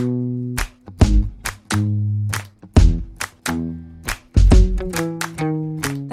大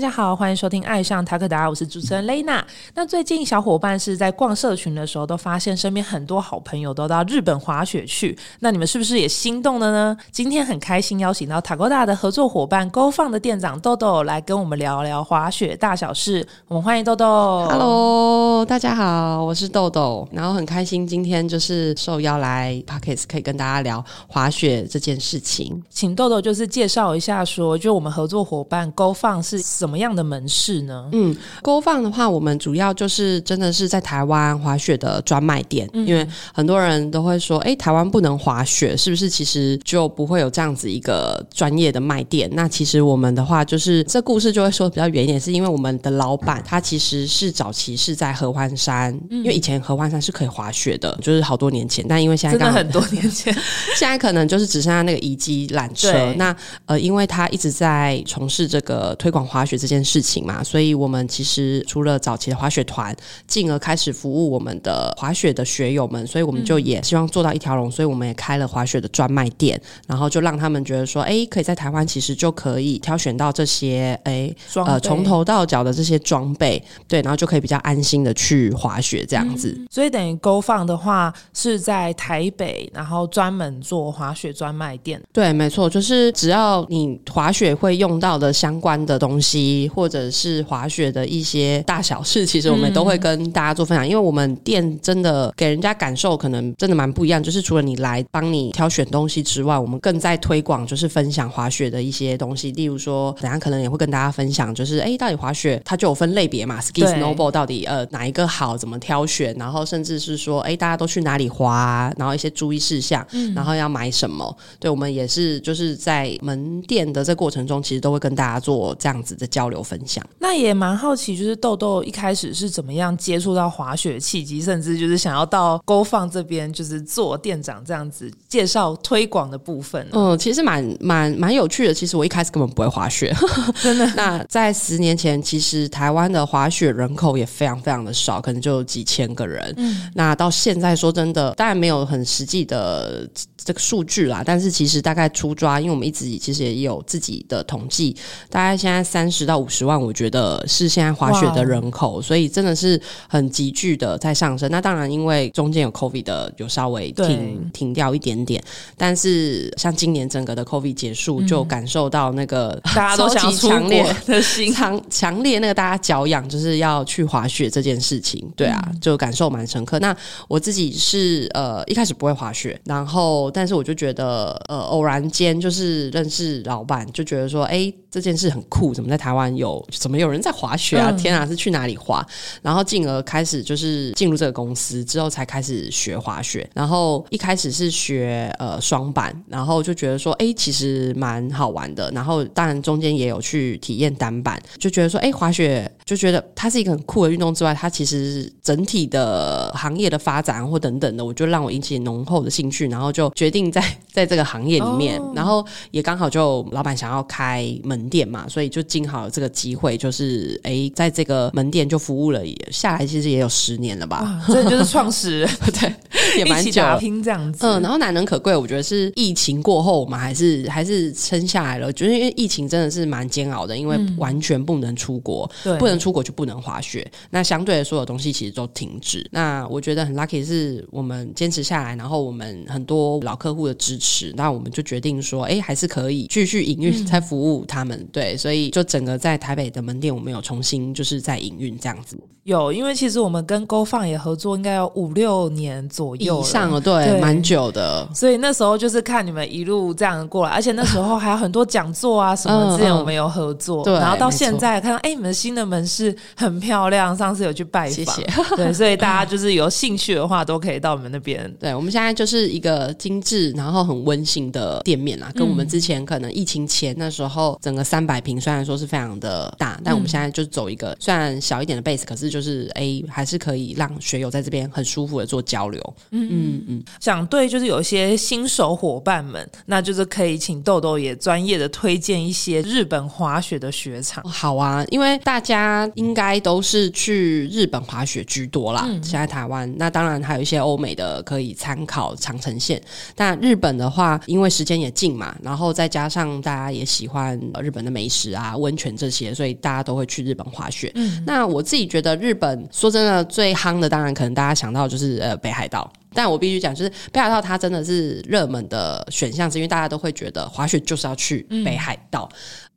家好，欢迎收听《爱上塔克达》，我是主持人雷娜。那最近小伙伴是在逛社群的时候，都发现身边很多好朋友都到日本滑雪去。那你们是不是也心动了呢？今天很开心邀请到塔克达的合作伙伴 Go 放的店长豆豆来跟我们聊聊滑雪大小事。我们欢迎豆豆。Hello，大家好，我是豆豆。然后很开心今天就是受邀来 Pockets，可以跟大家聊滑雪这件事情。请豆豆就是介绍一下，说就我们合作伙伴 Go 放是。什么样的门市呢？嗯，勾放的话，我们主要就是真的是在台湾滑雪的专卖店，因为很多人都会说，哎，台湾不能滑雪，是不是？其实就不会有这样子一个专业的卖店。那其实我们的话，就是这故事就会说比较远一点，是因为我们的老板他其实是早期是在合欢山，因为以前合欢山是可以滑雪的，就是好多年前，但因为现在真的很多年前，现在可能就是只剩下那个遗迹缆车。那呃，因为他一直在从事这个推广滑雪。这件事情嘛，所以我们其实除了早期的滑雪团，进而开始服务我们的滑雪的学友们，所以我们就也希望做到一条龙，所以我们也开了滑雪的专卖店，然后就让他们觉得说，哎，可以在台湾其实就可以挑选到这些，哎，呃，从头到脚的这些装备，对，然后就可以比较安心的去滑雪这样子。所以等于 Go 放的话是在台北，然后专门做滑雪专卖店。对，没错，就是只要你滑雪会用到的相关的东西。或者是滑雪的一些大小事，其实我们都会跟大家做分享。因为我们店真的给人家感受可能真的蛮不一样。就是除了你来帮你挑选东西之外，我们更在推广，就是分享滑雪的一些东西。例如说，等下可能也会跟大家分享，就是哎，到底滑雪它就有分类别嘛？ski、snowboard 到底呃哪一个好？怎么挑选？然后甚至是说，哎，大家都去哪里滑？然后一些注意事项，然后要买什么？对我们也是就是在门店的这过程中，其实都会跟大家做这样子的。交流分享，那也蛮好奇，就是豆豆一开始是怎么样接触到滑雪契机，甚至就是想要到勾放这边，就是做店长这样子介绍推广的部分。嗯，其实蛮蛮蛮有趣的。其实我一开始根本不会滑雪，真的。那在十年前，其实台湾的滑雪人口也非常非常的少，可能就几千个人。嗯，那到现在说真的，当然没有很实际的这个数据啦，但是其实大概出抓，因为我们一直其实也有自己的统计，大概现在三十。到五十万，我觉得是现在滑雪的人口，所以真的是很急剧的在上升。那当然，因为中间有 COVID 的，有稍微停停掉一点点。但是像今年整个的 COVID 结束，就感受到那个大家都想 强烈的心，强强烈那个大家脚痒，就是要去滑雪这件事情。对啊，就感受蛮深刻。那我自己是呃一开始不会滑雪，然后但但是我就觉得呃偶然间就是认识老板，就觉得说哎这件事很酷，怎么在台。湾有怎么有人在滑雪啊？天啊，是去哪里滑？然后进而开始就是进入这个公司之后，才开始学滑雪。然后一开始是学呃双板，然后就觉得说，哎，其实蛮好玩的。然后当然中间也有去体验单板，就觉得说，哎，滑雪就觉得它是一个很酷的运动之外，它其实整体的行业的发展或等等的，我就让我引起浓厚的兴趣。然后就决定在在这个行业里面，然后也刚好就老板想要开门店嘛，所以就进好。有这个机会，就是哎，在这个门店就服务了下来，其实也有十年了吧？这就是创始人，对，也蛮久拼这样子。嗯，然后难能可贵，我觉得是疫情过后，我们还是还是撑下来了。就是因为疫情真的是蛮煎熬的，因为完全不能出国，不能出国就不能滑雪。那相对的所有东西其实都停止。那我觉得很 lucky 是我们坚持下来，然后我们很多老客户的支持，那我们就决定说，哎，还是可以继续营运，再服务他们。对，所以就整个。在台北的门店，我们有重新就是在营运这样子。有，因为其实我们跟 Go 放也合作，应该有五六年左右以上了，对，蛮久的。所以那时候就是看你们一路这样过来，而且那时候还有很多讲座啊什么，之前我们有合作。对，然后到现在看到，哎，你们新的门市很漂亮，上次有去拜访，对，所以大家就是有兴趣的话，都可以到我们那边。对，我们现在就是一个精致，然后很温馨的店面啊，跟我们之前可能疫情前那时候整个。个三百平虽然说是非常的大，但我们现在就走一个虽然小一点的 base，可是就是哎，还是可以让学友在这边很舒服的做交流。嗯嗯嗯，想对就是有一些新手伙伴们，那就是可以请豆豆也专业的推荐一些日本滑雪的雪场。好啊，因为大家应该都是去日本滑雪居多啦。现在台湾那当然还有一些欧美的可以参考长城线，但日本的话，因为时间也近嘛，然后再加上大家也喜欢日本的美食啊、温泉这些，所以大家都会去日本滑雪。嗯，那我自己觉得日本说真的最夯的，当然可能大家想到就是呃北海道。但我必须讲，就是北海道它真的是热门的选项，是因为大家都会觉得滑雪就是要去北海道。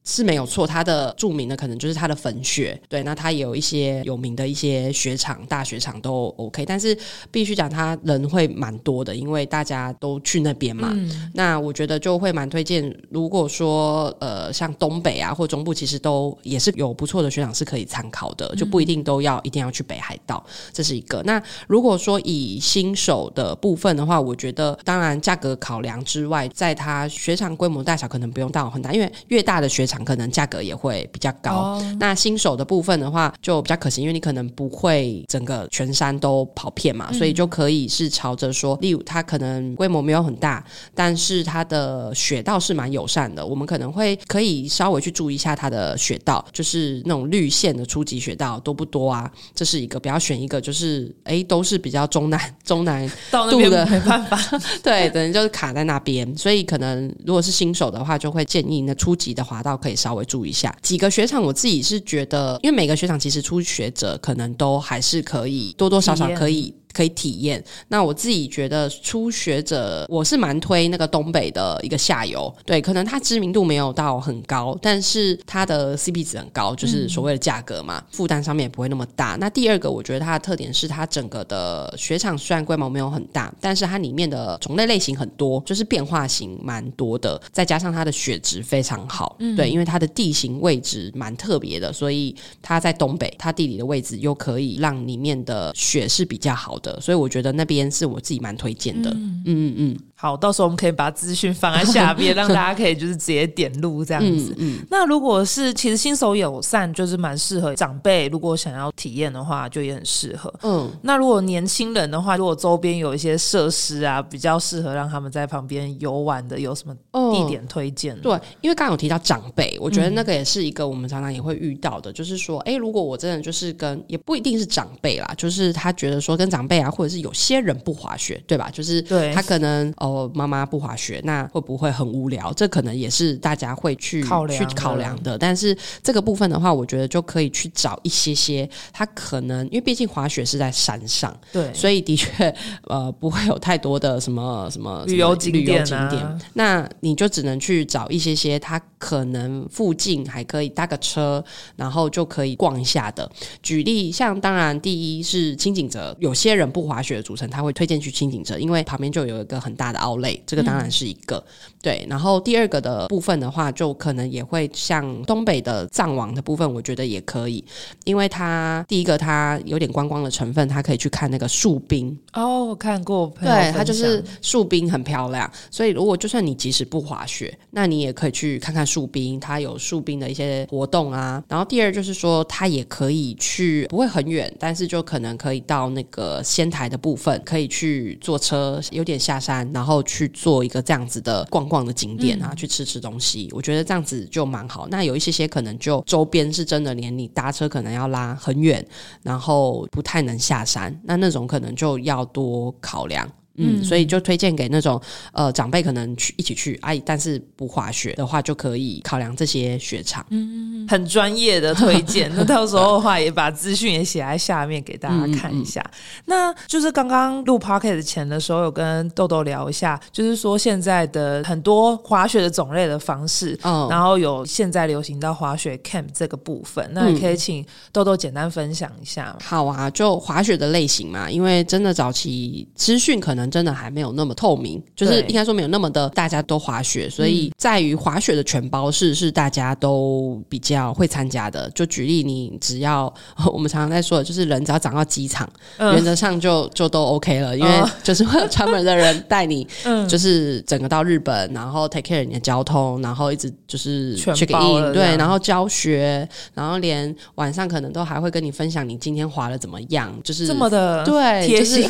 是没有错，它的著名的可能就是它的粉雪，对，那它也有一些有名的一些雪场、大雪场都 OK，但是必须讲它人会蛮多的，因为大家都去那边嘛。那我觉得就会蛮推荐，如果说呃像东北啊或中部，其实都也是有不错的雪场是可以参考的，就不一定都要一定要去北海道，这是一个。那如果说以新手的部分的话，我觉得当然价格考量之外，在它雪场规模大小可能不用到很大，因为越大的雪场。可能价格也会比较高。那新手的部分的话，就比较可行，因为你可能不会整个全山都跑遍嘛，所以就可以是朝着说，例如它可能规模没有很大，但是它的雪道是蛮友善的。我们可能会可以稍微去注意一下它的雪道，就是那种绿线的初级雪道多不多啊？这是一个，不要选一个就是哎都是比较中南 中南度的，没办法，对，等于就是卡在那边。所以可能如果是新手的话，就会建议那初级的滑道。可以稍微注意一下几个学场，我自己是觉得，因为每个学场其实初学者可能都还是可以多多少少可以。可以体验。那我自己觉得初学者，我是蛮推那个东北的一个下游。对，可能它知名度没有到很高，但是它的 CP 值很高，就是所谓的价格嘛，负担上面也不会那么大。那第二个，我觉得它的特点是它整个的雪场虽然规模没有很大，但是它里面的种类类型很多，就是变化型蛮多的。再加上它的雪质非常好，对，因为它的地形位置蛮特别的，所以它在东北，它地理的位置又可以让里面的雪是比较好。的，所以我觉得那边是我自己蛮推荐的。嗯嗯嗯。好，到时候我们可以把资讯放在下边，让大家可以就是直接点入这样子。嗯，那如果是其实新手友善，就是蛮适合长辈，如果想要体验的话，就也很适合。嗯，那如果年轻人的话，如果周边有一些设施啊，比较适合让他们在旁边游玩的，有什么地点推荐？对，因为刚刚有提到长辈，我觉得那个也是一个我们常常也会遇到的，就是说，哎，如果我真的就是跟也不一定是长辈啦，就是他觉得说跟长辈啊，或者是有些人不滑雪，对吧？就是对他可能哦。妈妈不滑雪，那会不会很无聊？这可能也是大家会去去考量的。但是这个部分的话，我觉得就可以去找一些些，他可能因为毕竟滑雪是在山上，对，所以的确呃不会有太多的什么什么旅游景点啊。那你就只能去找一些些，他可能附近还可以搭个车，然后就可以逛一下的。举例像，当然第一是清景泽，有些人不滑雪的组成，他会推荐去清景泽，因为旁边就有一个很大的奥类，这个当然是一个对。然后第二个的部分的话，就可能也会像东北的藏王的部分，我觉得也可以，因为它第一个它有点观光的成分，它可以去看那个树冰哦，我看过，对，它就是树冰很漂亮。所以如果就算你即使不滑雪，那你也可以去看看树冰，它有树冰的一些活动啊。然后第二就是说，它也可以去不会很远，但是就可能可以到那个仙台的部分，可以去坐车，有点下山，然后。去做一个这样子的逛逛的景点啊，去吃吃东西，我觉得这样子就蛮好。那有一些些可能就周边是真的，连你搭车可能要拉很远，然后不太能下山，那那种可能就要多考量。嗯，所以就推荐给那种呃长辈可能去一起去，哎，但是不滑雪的话，就可以考量这些雪场。嗯，很专业的推荐。那到时候的话，也把资讯也写在下面给大家看一下。那就是刚刚录 p o c k e t 前的时候，有跟豆豆聊一下，就是说现在的很多滑雪的种类的方式，嗯，然后有现在流行到滑雪 camp 这个部分，那可以请豆豆简单分享一下。好啊，就滑雪的类型嘛，因为真的早期资讯可能。能真的还没有那么透明，就是应该说没有那么的大家都滑雪，所以在于滑雪的全包式是大家都比较会参加的。就举例，你只要 我们常常在说的，就是人只要长到机场，嗯。原则上就就都 OK 了，因为哦。就是会有专门的人带你，嗯。就是整个到日本，然后 take care 你的交通，然后一直就是全 check in，对，然后教学，然后连晚上可能都还会跟你分享你今天滑的怎么样，就是这么的对贴就是心，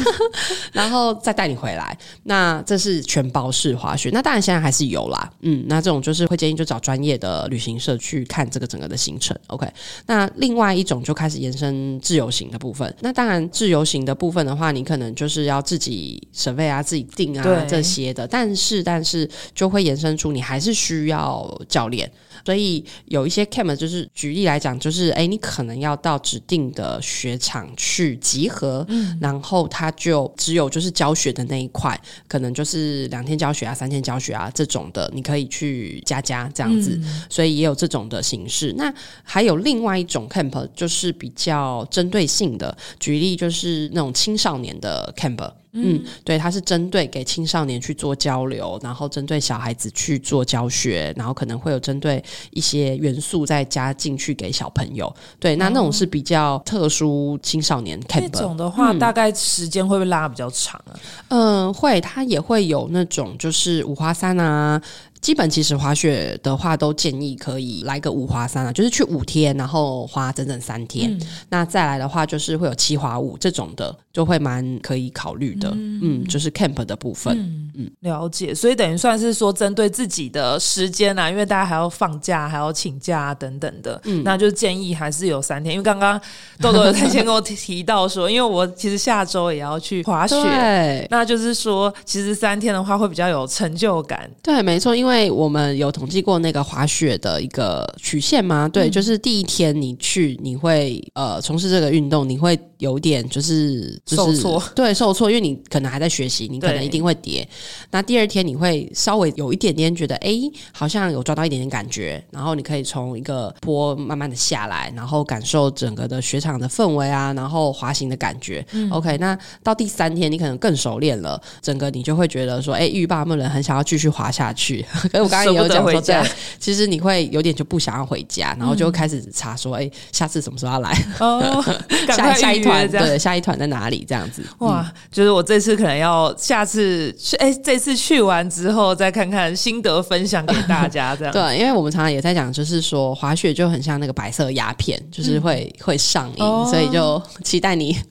然后再带你回来。那这是全包式滑雪，那当然现在还是有啦，嗯，那这种就是会建议就找专业的旅行社去看这个整个的行程。OK，那另外一种就开始延伸自由行的部分。那当然自由行的部分的话，你可能就是要自己审费啊、自己定啊这些的，但是但是就会延伸出你还是需要教练。所以有一些 camp 就是举例来讲，就是哎，你可能要到指定的雪场去集合，嗯，然后他就只有就是教学的那一块，可能就是两天教学啊、三天教学啊这种的，你可以去加加这样子，所以也有这种的形式。那还有另外一种 camp 就是比较针对性的，举例就是那种青少年的 camp。嗯，对，它是针对给青少年去做交流，然后针对小孩子去做教学，然后可能会有针对一些元素再加进去给小朋友。对，那那种是比较特殊青少年 camp 那种的话，大概时间会不会拉比较长啊？嗯，会，它也会有那种就是五花三啊。基本其实滑雪的话，都建议可以来个五滑山啊，就是去五天，然后花整整三天。那再来的话，就是会有七滑五这种的，就会蛮可以考虑的。嗯就是 camp 的部分。嗯了解，所以等于算是说针对自己的时间啊，因为大家还要放假，还要请假啊等等的，嗯那就建议还是有三天。因为刚刚豆豆有在先跟我提提到说，因为我其实下周也要去滑雪，对那就是说，其实三天的话会比较有成就感。对，没错，因为我们有统计过那个滑雪的一个曲线吗，对，就是第一天你去，你会呃从事这个运动，你会有点就是、就是、受挫，对，受挫，因为你可能还在学习，你可能一定会跌。那第二天你会稍微有一点点觉得，哎，好像有抓到一点点感觉，然后你可以从一个坡慢慢的下来，然后感受整个的雪场的氛围啊，然后滑行的感觉。OK，那到第三天你可能更熟练了，整个你就会觉得说，哎，欲罢不能，很想要继续滑下去。可是我刚刚也有讲说，回家对，其实你会有点就不想要回家，然后就开始查说，哎，下次什么时候要来？哦，下一团这样。对，下一团在哪里？这样子。哇，就是我这次可能要下次去，哎、这次去完之后再看看心得分享给大家，这样。对，因为我们常常也在讲，就是说滑雪就很像那个白色鸦片，就是会、会上瘾，哦所以就期待你好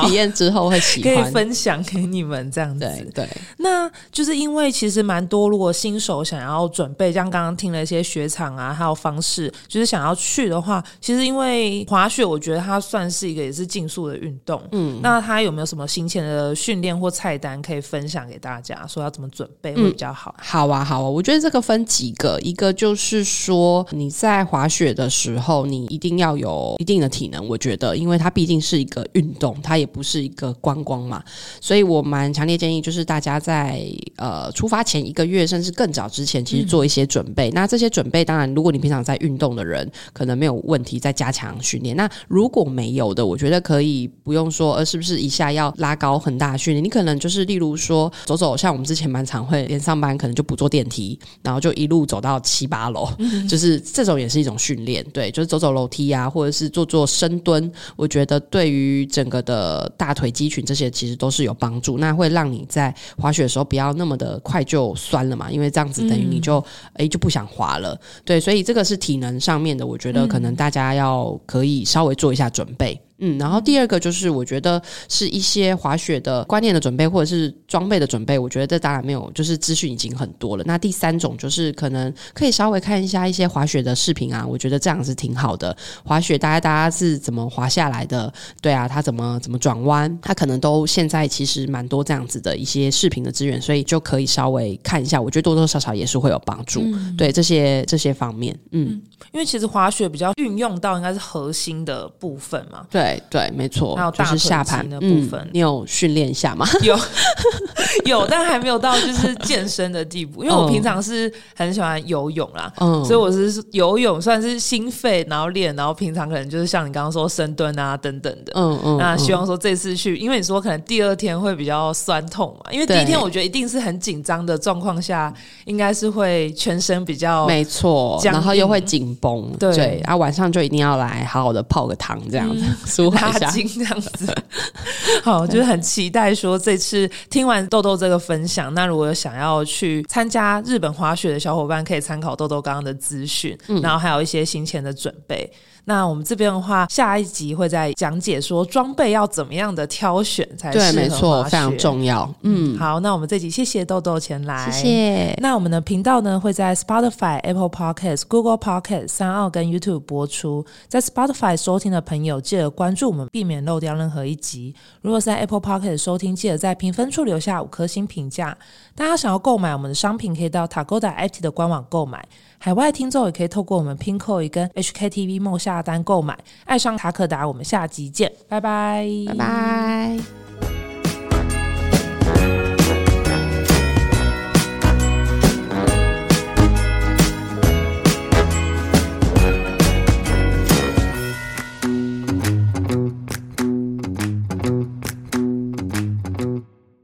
体验之后会喜欢可以。分享给你们这样子。对对，那就是因为其实蛮多，如果新手想要准备，像刚刚听了一些雪场啊，还有方式，就是想要去的话，其实因为滑雪，我觉得它算是一个也是竞速的运动。嗯，那它有没有什么新前的训练或菜单可以分享给大家，说要怎么准备会比较好？好啊，好啊，我觉得这个分几个，一个就是说你在滑雪的时候，你一定要有一定的体能。我觉得，因为它毕竟是一个运动，它也不是一个观光嘛，所以我蛮强烈建议，就是大家在呃出发前一个月，甚至更早之前，其实做一些准备。那这些准备，当然，如果你平常在运动的人，可能没有问题，再加强训练。那如果没有的，我觉得可以不用说，呃，是不是一下要拉高很大的训练？你可能就是例如说走走，像我们之前蛮常会连上班，可能就不坐电梯，然后就一路走到七八楼，就是这种也是一种训练。对，就是走走楼梯啊，或者是做做深蹲，我觉得对于整个的大腿肌群这些其实都是有帮助。那会让你在滑雪的时候不要那么的快就酸了嘛，因为这样子等于你就诶就不想滑了。对，所以这个是体能上面的，我觉得可能大家要可以稍微做一下准备。嗯，然后第二个就是我觉得是一些滑雪的观念的准备，或者是装备的准备。我觉得这当然没有，就是资讯已经很多了。那第三种就是可能可以稍微看一下一些滑雪的视频啊，我觉得这样是挺好的。滑雪大家大家是怎么滑下来的？对啊，他怎么怎么转弯？他可能都现在其实蛮多这样子的一些视频的资源，所以就可以稍微看一下。我觉得多多少少也是会有帮助。对这些这些方面，嗯，因为其实滑雪比较运用到应该是核心的部分嘛。对对，没错还有，就是下盘的部分嗯。你有训练一下吗？有，有，但还没有到就是健身的地步。因为我平常是很喜欢游泳啦，嗯，所以我是游泳算是心肺，然后练，然后平常可能就是像你刚刚说深蹲啊等等的，嗯嗯。那希望说这次去，因为你说可能第二天会比较酸痛嘛，因为第一天我觉得一定是很紧张的状况下，应该是会全身比较没错，然后又会紧绷，对，然后晚上就一定要来好好的泡个汤这样子，舒缓一下，这样子。好，就是很期待说这次听完豆豆这个分享，那如果想要去参加日本滑雪的小伙伴，可以参考豆豆刚刚的资讯，然后还有一些行前的准备。那我们这边的话，下一集会再讲解说装备要怎么样的挑选才对，没错，非常重要。嗯，好，那我们这集谢谢豆豆前来，谢谢。那我们的频道呢会在 Spotify、Apple Podcasts、Google Podcasts、三奥跟 YouTube 播出。在 Spotify 收听的朋友，记得关注我们，避免漏掉任何一集。如果是在 Apple Podcast 收听，记得在评分处留下五颗星评价。大家想要购买我们的商品，可以到 Tagoda IT 的官网购买。海外听众也可以透过我们 Pinkoi 跟 HKTV 梦下单购买。爱上塔可达，我们下集见，拜拜，拜拜。